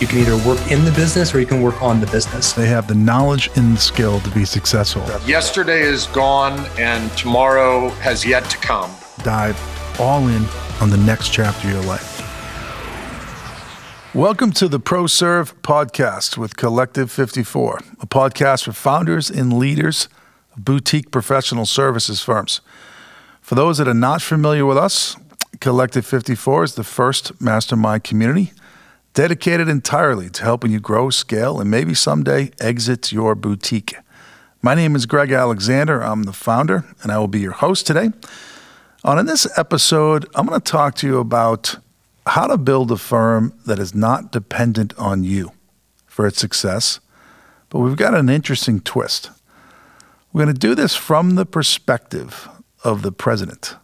You can either work in the business or you can work on the business. They have the knowledge and the skill to be successful. Yesterday is gone and tomorrow has yet to come. Dive all in on the next chapter of your life. Welcome to the ProServe podcast with Collective 54, a podcast for founders and leaders of boutique professional services firms. For those that are not familiar with us, Collective 54 is the first mastermind community dedicated entirely to helping you grow, scale, and maybe someday exit your boutique. My name is Greg Alexander. I'm the founder, and I will be your host today. On in this episode, I'm going to talk to you about how to build a firm that is not dependent on you for its success. But we've got an interesting twist. We're going to do this from the perspective of the president,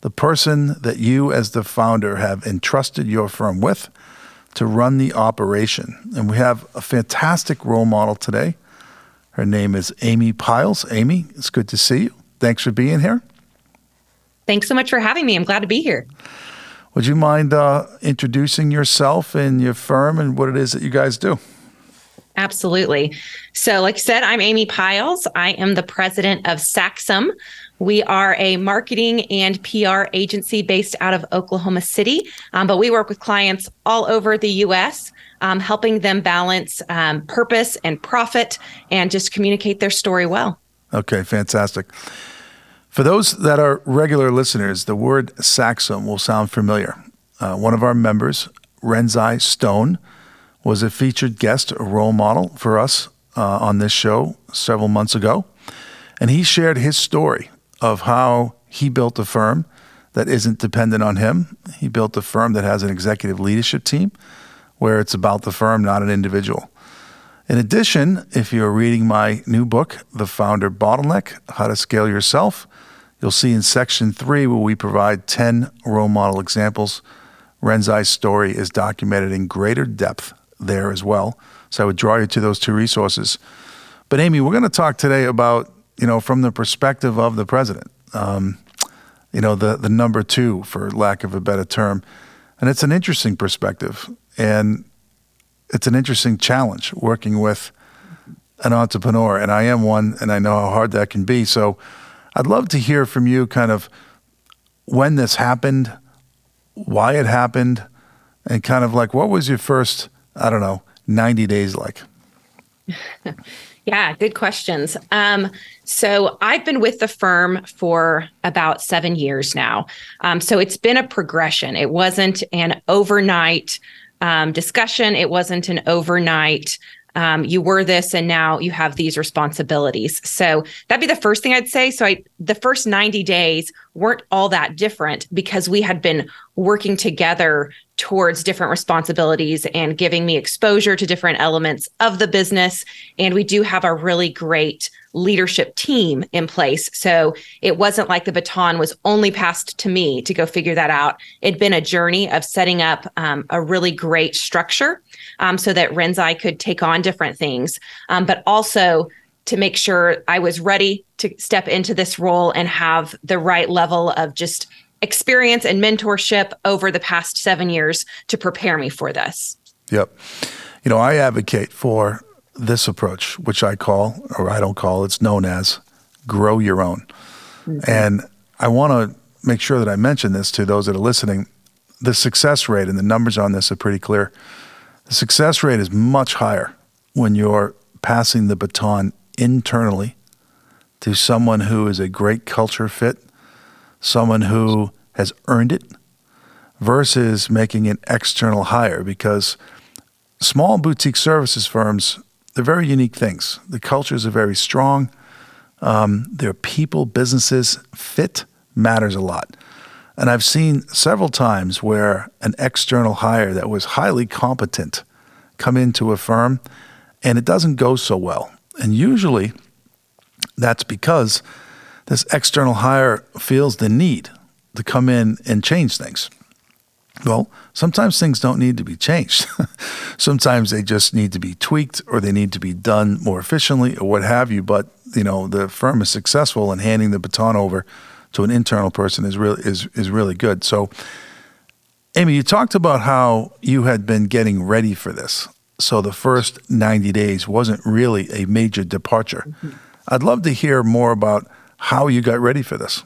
the person that you, as the founder, have entrusted your firm with to run the operation. And we have a fantastic role model today. Her name is Amy Pyles. Amy, it's good to see you. Thanks for being here. Thanks so much for having me. I'm glad to be here. Would you mind uh, introducing yourself and your firm and what it is that you guys do? Absolutely. So, like I said, I'm Amy Pyles. I am the president of Saxum. We are a marketing and PR agency based out of Oklahoma City, um, but we work with clients all over the US, um, helping them balance um, purpose and profit and just communicate their story well. Okay, fantastic. For those that are regular listeners, the word Saxum will sound familiar. Uh, one of our members, Renzi Stone, was a featured guest, a role model for us uh, on this show several months ago. And he shared his story of how he built a firm that isn't dependent on him. He built a firm that has an executive leadership team where it's about the firm, not an individual. In addition, if you're reading my new book, The Founder Bottleneck How to Scale Yourself, you'll see in section three where we provide 10 role model examples. Renzi's story is documented in greater depth there as well. So I would draw you to those two resources. But Amy, we're going to talk today about you know, from the perspective of the president, um, you know, the, the number two, for lack of a better term. And it's an interesting perspective. And it's an interesting challenge working with an entrepreneur. And I am one, and I know how hard that can be. So I'd love to hear from you kind of when this happened, why it happened, and kind of like what was your first, I don't know, 90 days like? Yeah, good questions. Um, so I've been with the firm for about seven years now. Um, so it's been a progression. It wasn't an overnight um, discussion, it wasn't an overnight um, you were this and now you have these responsibilities. So that'd be the first thing I'd say. So I, the first 90 days weren't all that different because we had been working together towards different responsibilities and giving me exposure to different elements of the business. And we do have a really great leadership team in place. So it wasn't like the baton was only passed to me to go figure that out. It'd been a journey of setting up um, a really great structure um, so that Renzi could take on different things, um, but also to make sure I was ready to step into this role and have the right level of just experience and mentorship over the past seven years to prepare me for this. Yep. You know, I advocate for this approach, which I call, or I don't call, it's known as grow your own. Mm-hmm. And I want to make sure that I mention this to those that are listening. The success rate and the numbers on this are pretty clear. The success rate is much higher when you're passing the baton internally to someone who is a great culture fit someone who has earned it versus making an external hire because small boutique services firms they're very unique things. The cultures are very strong. Um, their people businesses fit matters a lot. And i've seen several times where an external hire that was highly competent come into a firm and it doesn't go so well. And usually that's because this external hire feels the need to come in and change things. Well, sometimes things don't need to be changed. sometimes they just need to be tweaked or they need to be done more efficiently or what have you. But, you know, the firm is successful in handing the baton over to an internal person is really is is really good. So Amy, you talked about how you had been getting ready for this. So the first 90 days wasn't really a major departure. Mm-hmm. I'd love to hear more about how you got ready for this.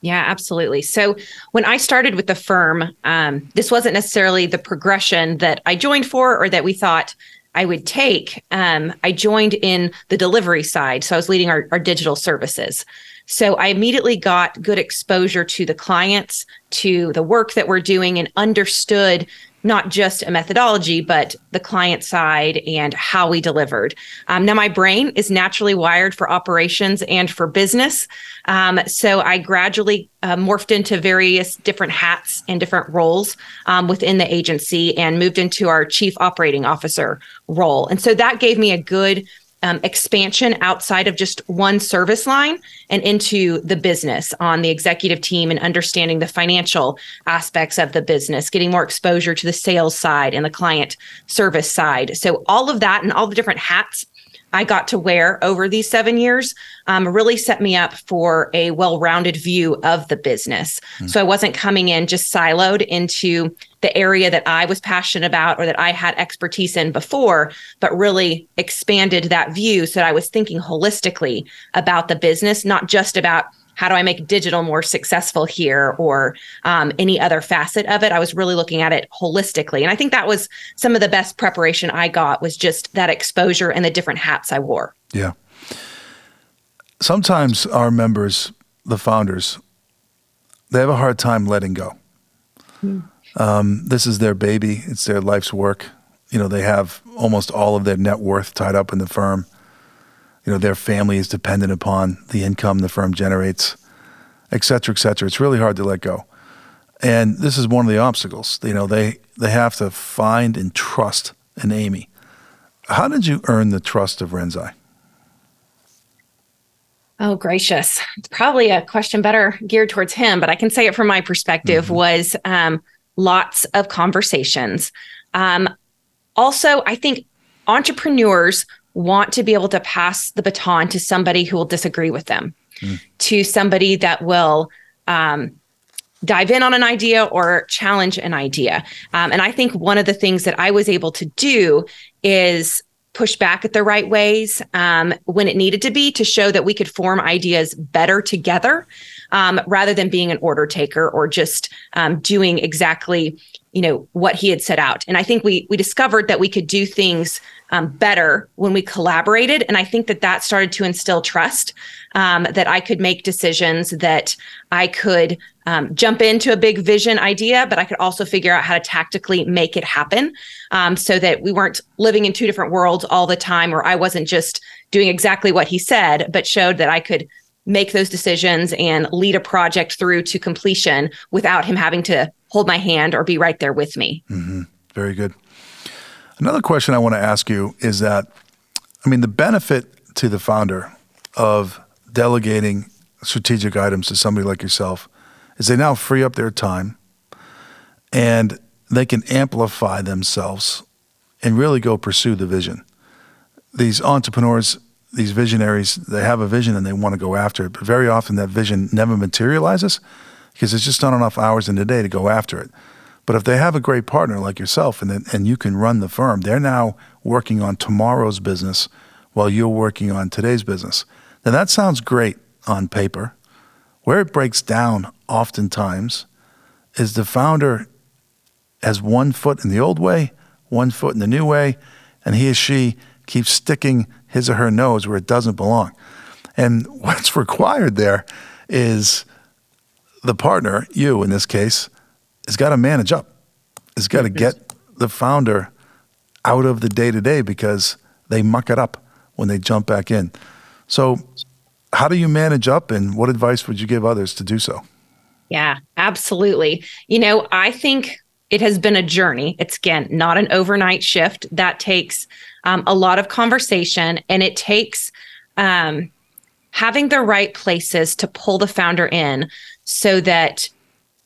Yeah, absolutely. So when I started with the firm, um, this wasn't necessarily the progression that I joined for or that we thought I would take. Um, I joined in the delivery side. So I was leading our, our digital services. So I immediately got good exposure to the clients, to the work that we're doing, and understood not just a methodology, but the client side and how we delivered. Um, now, my brain is naturally wired for operations and for business. Um, so I gradually uh, morphed into various different hats and different roles um, within the agency and moved into our chief operating officer role. And so that gave me a good um, expansion outside of just one service line and into the business on the executive team and understanding the financial aspects of the business, getting more exposure to the sales side and the client service side. So, all of that and all the different hats I got to wear over these seven years um, really set me up for a well rounded view of the business. Mm. So I wasn't coming in just siloed into the area that I was passionate about or that I had expertise in before, but really expanded that view so that I was thinking holistically about the business, not just about how do I make digital more successful here or um, any other facet of it. I was really looking at it holistically. And I think that was some of the best preparation I got was just that exposure and the different hats I wore. Yeah. Sometimes our members, the founders, they have a hard time letting go. Mm. Um, this is their baby. It's their life's work. You know, they have almost all of their net worth tied up in the firm you know their family is dependent upon the income the firm generates, et cetera, et cetera. It's really hard to let go, and this is one of the obstacles. You know they they have to find and trust in Amy. How did you earn the trust of Renzi? Oh, gracious. It's probably a question better geared towards him, but I can say it from my perspective mm-hmm. was um, lots of conversations. Um, also, I think entrepreneurs want to be able to pass the baton to somebody who will disagree with them, mm. to somebody that will um, dive in on an idea or challenge an idea. Um, and I think one of the things that I was able to do is push back at the right ways um, when it needed to be to show that we could form ideas better together um, rather than being an order taker or just um, doing exactly you know what he had set out. And i think we we discovered that we could do things um, better when we collaborated. And i think that that started to instill trust um, that i could make decisions that i could um, jump into a big vision idea but i could also figure out how to tactically make it happen um, so that we weren't living in two different worlds all the time or i wasn't just doing exactly what he said but showed that i could make those decisions and lead a project through to completion without him having to hold my hand or be right there with me. Mm-hmm. Very good. Another question I want to ask you is that, I mean, the benefit to the founder of delegating strategic items to somebody like yourself is they now free up their time and they can amplify themselves and really go pursue the vision. These entrepreneurs, these visionaries, they have a vision and they want to go after it, but very often that vision never materializes because there's just not enough hours in the day to go after it. But if they have a great partner like yourself and, and you can run the firm, they're now working on tomorrow's business while you're working on today's business. Now, that sounds great on paper. Where it breaks down oftentimes is the founder has one foot in the old way, one foot in the new way, and he or she keeps sticking his or her nose where it doesn't belong. And what's required there is the partner, you in this case, has got to manage up. Has got to get the founder out of the day to day because they muck it up when they jump back in. So, how do you manage up, and what advice would you give others to do so? Yeah, absolutely. You know, I think it has been a journey. It's again not an overnight shift. That takes um, a lot of conversation, and it takes um, having the right places to pull the founder in so that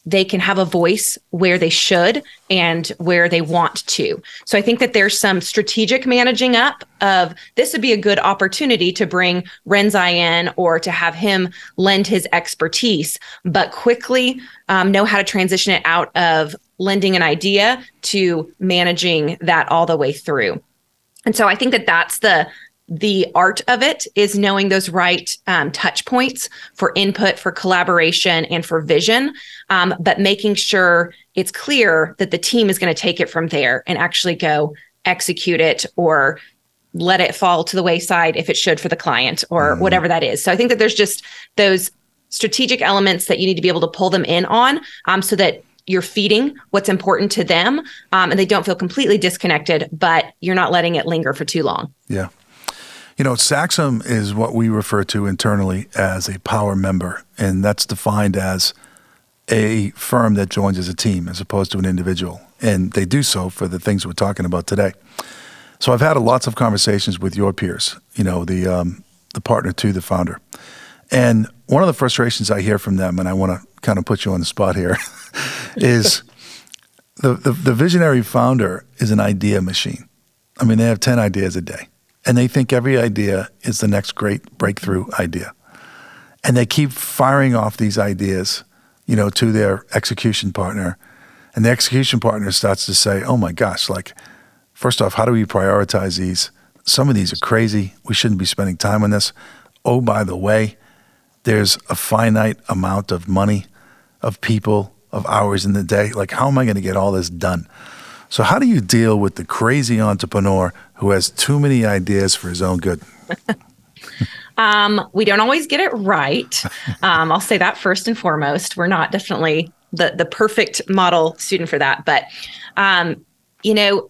they can have a voice where they should and where they want to. So I think that there's some strategic managing up of this would be a good opportunity to bring Renzi in or to have him lend his expertise, but quickly um, know how to transition it out of lending an idea to managing that all the way through. And so I think that that's the the art of it is knowing those right um, touch points for input, for collaboration, and for vision, um, but making sure it's clear that the team is going to take it from there and actually go execute it or let it fall to the wayside if it should for the client or mm. whatever that is. So I think that there's just those strategic elements that you need to be able to pull them in on um, so that you're feeding what's important to them um, and they don't feel completely disconnected, but you're not letting it linger for too long. Yeah. You know, Saxum is what we refer to internally as a power member, and that's defined as a firm that joins as a team as opposed to an individual. And they do so for the things we're talking about today. So I've had lots of conversations with your peers, you know, the, um, the partner to the founder. And one of the frustrations I hear from them, and I want to kind of put you on the spot here, is the, the, the visionary founder is an idea machine. I mean, they have 10 ideas a day and they think every idea is the next great breakthrough idea. And they keep firing off these ideas, you know, to their execution partner. And the execution partner starts to say, oh my gosh, like, first off, how do we prioritize these? Some of these are crazy. We shouldn't be spending time on this. Oh, by the way, there's a finite amount of money, of people, of hours in the day. Like, how am I going to get all this done? So, how do you deal with the crazy entrepreneur who has too many ideas for his own good? um, we don't always get it right. Um, I'll say that first and foremost. We're not definitely the the perfect model student for that, but um, you know,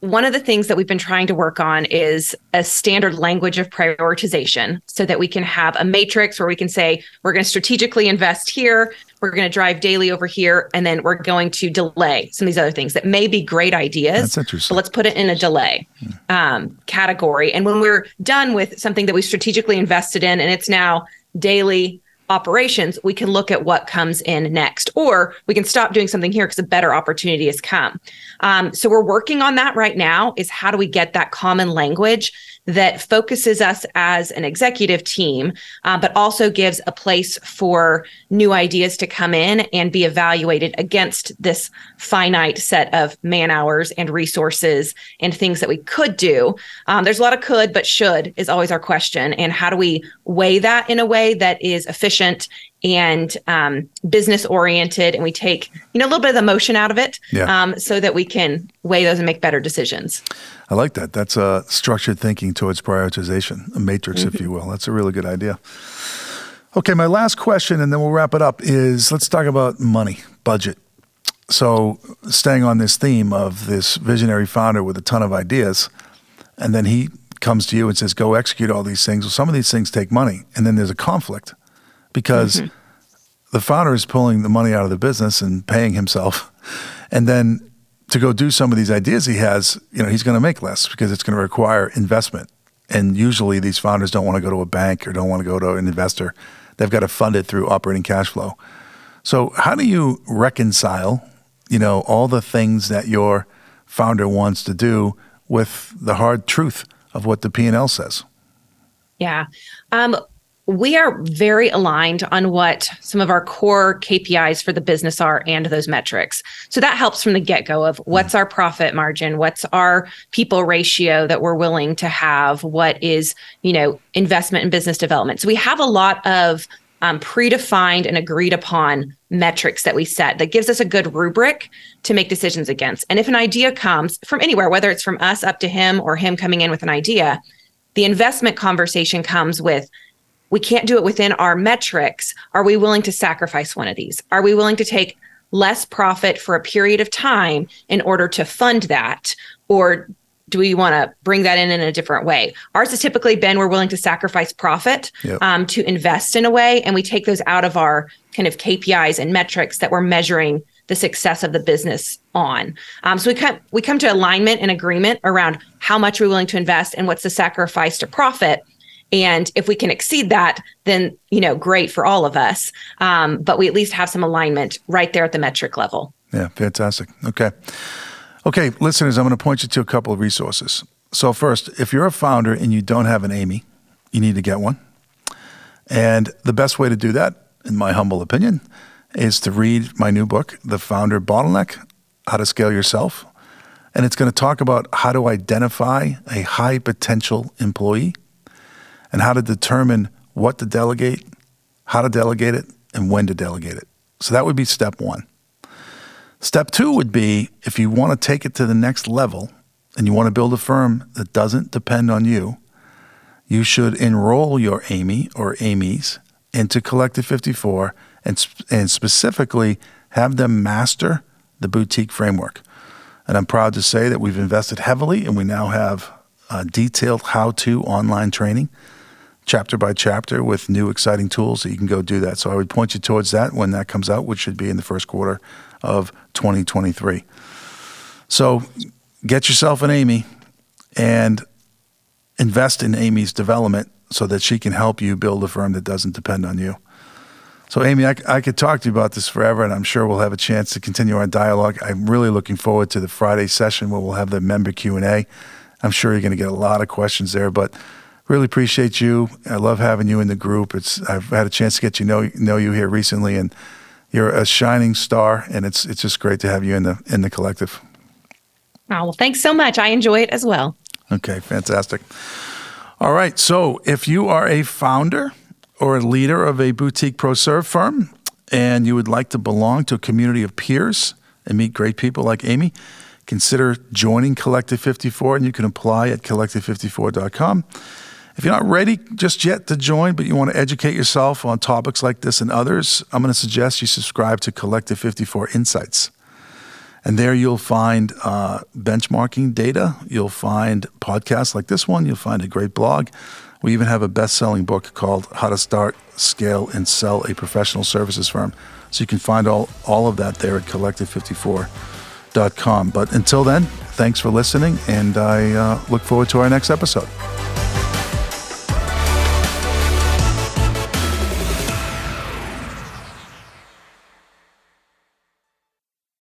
one of the things that we've been trying to work on is a standard language of prioritization so that we can have a matrix where we can say we're going to strategically invest here we're going to drive daily over here and then we're going to delay some of these other things that may be great ideas That's interesting. but let's put it in a delay um, category and when we're done with something that we strategically invested in and it's now daily operations, we can look at what comes in next, or we can stop doing something here because a better opportunity has come. Um, so we're working on that right now. Is how do we get that common language that focuses us as an executive team, uh, but also gives a place for new ideas to come in and be evaluated against this finite set of man hours and resources and things that we could do. Um, there's a lot of could, but should is always our question. And how do we weigh that in a way that is efficient and um, business oriented and we take you know a little bit of the motion out of it yeah. um, so that we can weigh those and make better decisions. I like that. That's a structured thinking towards prioritization a matrix mm-hmm. if you will. That's a really good idea. Okay my last question and then we'll wrap it up is let's talk about money budget. So staying on this theme of this visionary founder with a ton of ideas and then he comes to you and says go execute all these things. Well some of these things take money and then there's a conflict because mm-hmm. the founder is pulling the money out of the business and paying himself. And then to go do some of these ideas he has, you know, he's going to make less because it's going to require investment. And usually these founders don't want to go to a bank or don't want to go to an investor. They've got to fund it through operating cash flow. So how do you reconcile, you know, all the things that your founder wants to do with the hard truth of what the P&L says? Yeah. Um, we are very aligned on what some of our core KPIs for the business are and those metrics. So that helps from the get go of what's our profit margin, what's our people ratio that we're willing to have, what is, you know, investment in business development. So we have a lot of um, predefined and agreed upon metrics that we set that gives us a good rubric to make decisions against. And if an idea comes from anywhere, whether it's from us up to him or him coming in with an idea, the investment conversation comes with we can't do it within our metrics. Are we willing to sacrifice one of these? Are we willing to take less profit for a period of time in order to fund that? Or do we want to bring that in in a different way? Ours has typically been we're willing to sacrifice profit yep. um, to invest in a way, and we take those out of our kind of KPIs and metrics that we're measuring the success of the business on. Um, so we come we come to alignment and agreement around how much we're willing to invest and what's the sacrifice to profit And if we can exceed that, then, you know, great for all of us. Um, but we at least have some alignment right there at the metric level. Yeah, fantastic. Okay. Okay, listeners, I'm going to point you to a couple of resources. So, first, if you're a founder and you don't have an Amy, you need to get one. And the best way to do that, in my humble opinion, is to read my new book, The Founder Bottleneck How to Scale Yourself. And it's going to talk about how to identify a high potential employee and how to determine what to delegate, how to delegate it, and when to delegate it. So that would be step one. Step two would be if you want to take it to the next level and you want to build a firm that doesn't depend on you, you should enroll your Amy or Amy's into Collective 54 and, and specifically have them master the boutique framework. And I'm proud to say that we've invested heavily and we now have uh, detailed how to online training, chapter by chapter, with new exciting tools that you can go do that. So I would point you towards that when that comes out, which should be in the first quarter of 2023. So get yourself an Amy and invest in Amy's development so that she can help you build a firm that doesn't depend on you. So, Amy, I, I, could talk to you about this forever, and I'm sure we'll have a chance to continue our dialogue. I'm really looking forward to the Friday session where we'll have the member Q and A. I'm sure you're going to get a lot of questions there, but really appreciate you. I love having you in the group. It's I've had a chance to get you know know you here recently, and you're a shining star, and it's it's just great to have you in the in the collective. Oh, well, thanks so much. I enjoy it as well. Okay, fantastic. All right, so if you are a founder or a leader of a boutique pro serve firm and you would like to belong to a community of peers and meet great people like Amy, consider joining Collective 54 and you can apply at collective54.com. If you're not ready just yet to join, but you want to educate yourself on topics like this and others, I'm going to suggest you subscribe to Collective 54 Insights. And there you'll find uh, benchmarking data. You'll find podcasts like this one. You'll find a great blog. We even have a best selling book called How to Start, Scale, and Sell a Professional Services Firm. So you can find all, all of that there at collective54.com. But until then, thanks for listening, and I uh, look forward to our next episode.